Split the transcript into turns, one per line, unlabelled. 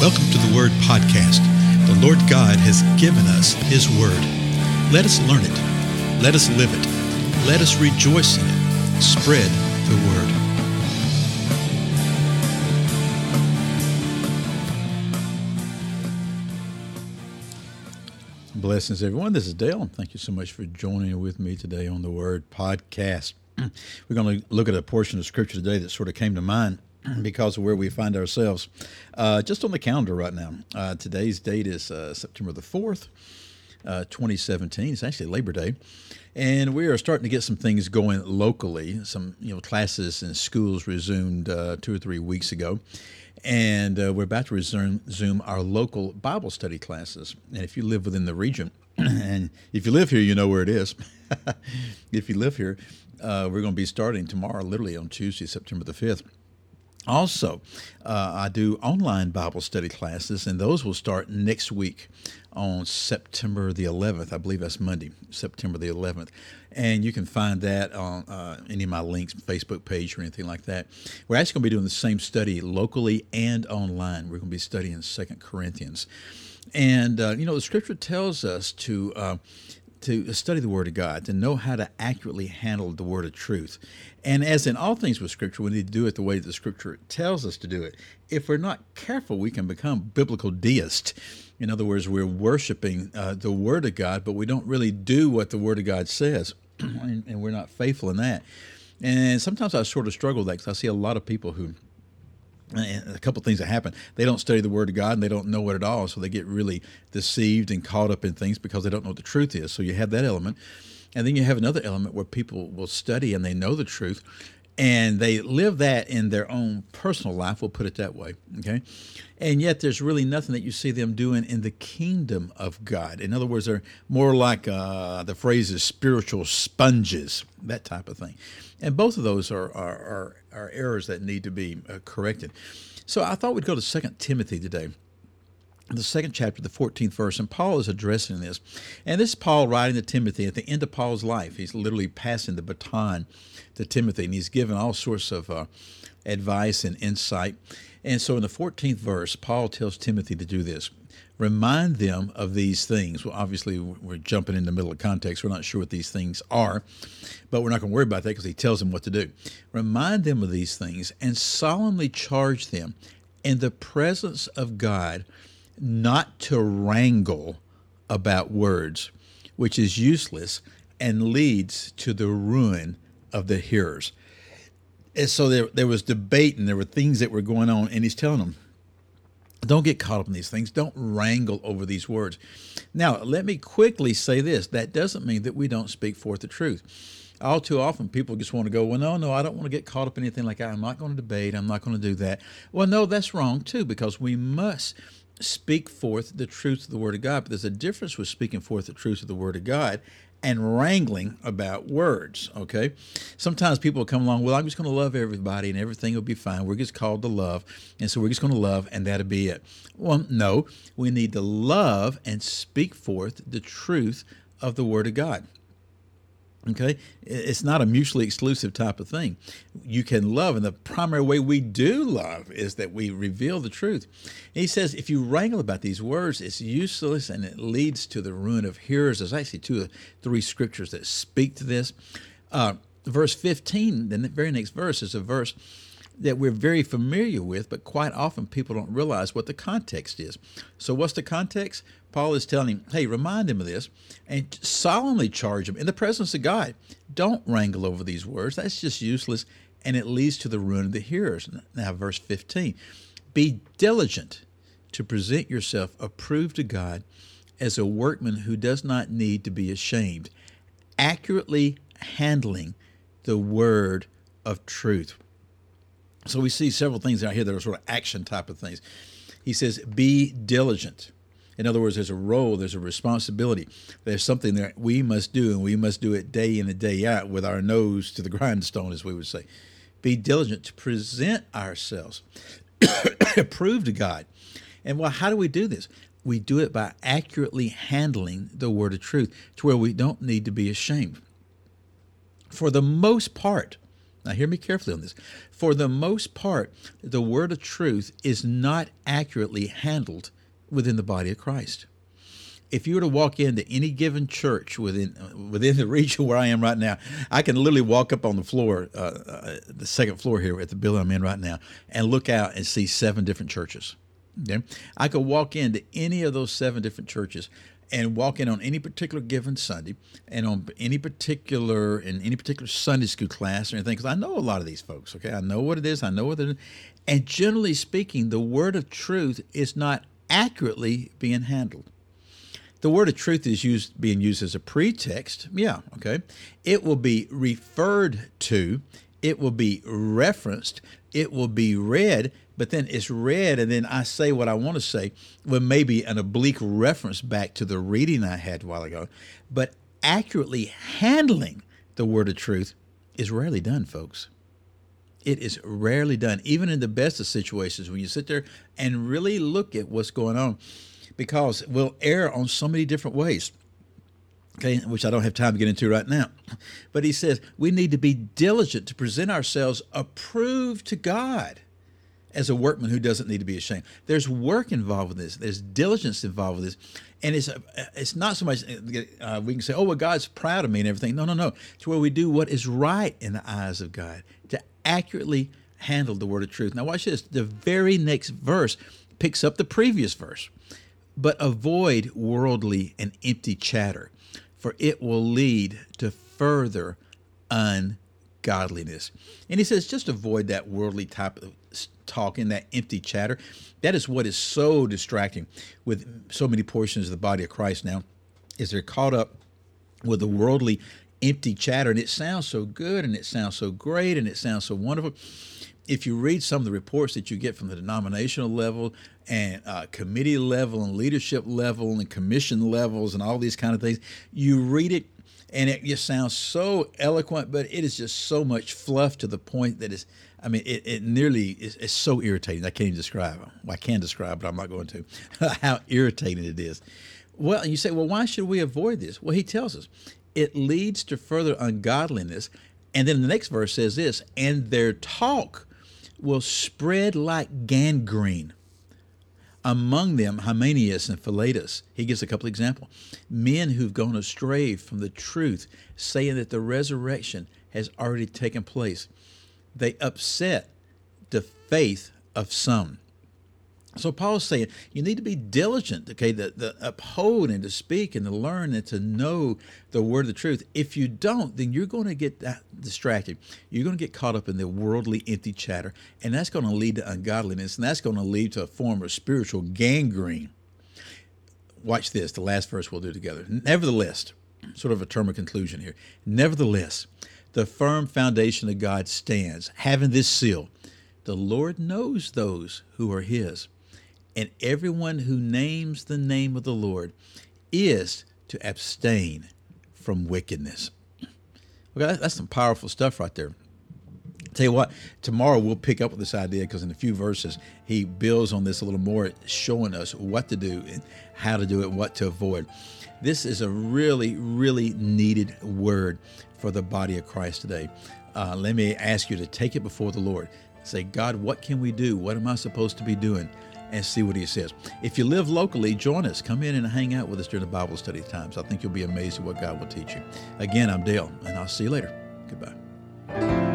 Welcome to the Word Podcast. The Lord God has given us His Word. Let us learn it. Let us live it. Let us rejoice in it. Spread the Word.
Blessings, everyone. This is Dale. Thank you so much for joining with me today on the Word Podcast. We're going to look at a portion of Scripture today that sort of came to mind because of where we find ourselves. Uh, just on the calendar right now, uh, today's date is uh, September the 4th, uh, 2017. It's actually Labor Day. And we are starting to get some things going locally. Some you know classes and schools resumed uh, two or three weeks ago, and uh, we're about to resume, resume our local Bible study classes. And if you live within the region, and if you live here, you know where it is. if you live here, we're going to be starting tomorrow, literally on Tuesday, September the 5th. Also, uh, I do online Bible study classes, and those will start next week on September the 11th. I believe that's Monday, September the 11th. And you can find that on uh, any of my links, Facebook page, or anything like that. We're actually going to be doing the same study locally and online. We're going to be studying Second Corinthians. And, uh, you know, the scripture tells us to uh, to study the Word of God, to know how to accurately handle the Word of truth. And as in all things with Scripture, we need to do it the way the Scripture tells us to do it. If we're not careful, we can become biblical deists. In other words, we're worshiping uh, the Word of God, but we don't really do what the Word of God says, and, and, we're not faithful in that. And sometimes I sort of struggle with that because I see a lot of people who a couple things that happen. They don't study the Word of God and they don't know it at all, so they get really deceived and caught up in things because they don't know what the truth is. So you have that element. And then you have another element where people will study and they know the truth and they live that in their own personal life, we'll put it that way. Okay. And yet there's really nothing that you see them doing in the kingdom of God. In other words, they're more like uh, the phrase is spiritual sponges, that type of thing. And both of those are, are, are, are errors that need to be uh, corrected. So I thought we'd go to Second Timothy today the second chapter, the 14th verse, and Paul is addressing this. And this is Paul writing to Timothy at the end of Paul's life. He's literally passing the baton to Timothy, and he's given all sorts of uh, advice and insight. And so in the 14th verse, Paul tells Timothy to do this remind them of these things. Well, obviously, we're jumping in the middle of context. We're not sure what these things are, but we're not going to worry about that because he tells them what to do. Remind them of these things and solemnly charge them in the presence of God not to wrangle about words, which is useless and leads to the ruin of the hearers. And so there, there was debate and there were things that were going on, and he's telling them, don't get caught up in these things. Don't wrangle over these words. Now, let me quickly say this that doesn't mean that we don't speak forth the truth. All too often, people just want to go, Well, no, no, I don't want to get caught up in anything like that. I'm not going to debate. I'm not going to do that. Well, no, that's wrong too, because we must speak forth the truth of the Word of God. But there's a difference with speaking forth the truth of the Word of God and wrangling about words. Okay. Sometimes people come along, well, I'm just going to love everybody and everything will be fine. We're just called to love. And so we're just going to love and that'll be it. Well, no, we need to love and speak forth the truth of the Word of God. Okay, it's not a mutually exclusive type of thing. You can love, and the primary way we do love is that we reveal the truth. And he says, if you wrangle about these words, it's useless and it leads to the ruin of hearers. There's actually two or three scriptures that speak to this. Uh, verse 15, the very next verse, is a verse that we're very familiar with, but quite often people don't realize what the context is. So, what's the context? Paul is telling him, hey, remind him of this and solemnly charge him in the presence of God. Don't wrangle over these words. That's just useless and it leads to the ruin of the hearers. Now, verse 15 Be diligent to present yourself approved to God as a workman who does not need to be ashamed, accurately handling the word of truth. So we see several things out here that are sort of action type of things. He says, Be diligent. In other words, there's a role, there's a responsibility, there's something that we must do, and we must do it day in and day out with our nose to the grindstone, as we would say. Be diligent to present ourselves, approved to God. And well, how do we do this? We do it by accurately handling the word of truth to where we don't need to be ashamed. For the most part, Now, hear me carefully on this. For the most part, the word of truth is not accurately handled within the body of Christ. If you were to walk into any given church within within the region where I am right now, I can literally walk up on the floor, uh, uh, the second floor here at the building I'm in right now, and look out and see seven different churches. Okay, I could walk into any of those seven different churches and walk in on any particular given Sunday and on any particular in any particular Sunday school class or anything because I know a lot of these folks. Okay, I know what it is. I know what it is, and generally speaking, the word of truth is not accurately being handled. The word of truth is used being used as a pretext. Yeah, okay. It will be referred to, it will be referenced, it will be read, but then it's read and then I say what I want to say with maybe an oblique reference back to the reading I had a while ago. But accurately handling the word of truth is rarely done, folks. It is rarely done, even in the best of situations when you sit there and really look at what's going on because we'll err on so many different ways. Okay, which I don't have time to get into right now. But he says we need to be diligent to present ourselves approved to God as a workman who doesn't need to be ashamed. There's work involved with this. There's diligence involved with this, and it's it's not so much uh, we can say, "Oh, well, God's proud of me and everything." No, no, no. It's where we do what is right in the eyes of God to accurately handle the word of truth. Now, watch this. The very next verse picks up the previous verse but avoid worldly and empty chatter, for it will lead to further ungodliness. And he says, just avoid that worldly type of talking, that empty chatter. That is what is so distracting with so many portions of the body of Christ now, is they're caught up with the worldly empty chatter and it sounds so good and it sounds so great and it sounds so wonderful if you read some of the reports that you get from the denominational level and uh, committee level and leadership level and commission levels and all these kind of things, you read it and it just sounds so eloquent, but it is just so much fluff to the point that it's, I mean, it, it nearly is it's so irritating. I can't even describe. Well, I can describe, but I'm not going to. how irritating it is. Well, you say, well, why should we avoid this? Well, he tells us it leads to further ungodliness. And then the next verse says this, and their talk will spread like gangrene. Among them, Hymenaeus and Philetus. He gives a couple examples. Men who've gone astray from the truth, saying that the resurrection has already taken place. They upset the faith of some. So Paul's saying you need to be diligent, okay, to, to, uphold and to speak and to learn and to know the word of the truth. If you don't, then you're going to get distracted. You're going to get caught up in the worldly empty chatter, and that's going to lead to ungodliness, and that's going to lead to a form of spiritual gangrene. Watch this, the last verse we'll do together. Nevertheless, sort of a term of conclusion here. Nevertheless, the firm foundation of God stands, having this seal. The Lord knows those who are his and everyone who names the name of the Lord is to abstain from wickedness. Okay, that's some powerful stuff right there. Tell you what, tomorrow we'll pick up with this idea because in a few verses he builds on this a little more, showing us what to do and how to do it, what to avoid. This is a really, really needed word for the body of Christ today. Uh, let me ask you to take it before the Lord. Say, God, what can we do? What am I supposed to be doing? And see what he says. If you live locally, join us. Come in and hang out with us during the Bible study times. I think you'll be amazed at what God will teach you. Again, I'm Dale, and I'll see you later. Goodbye.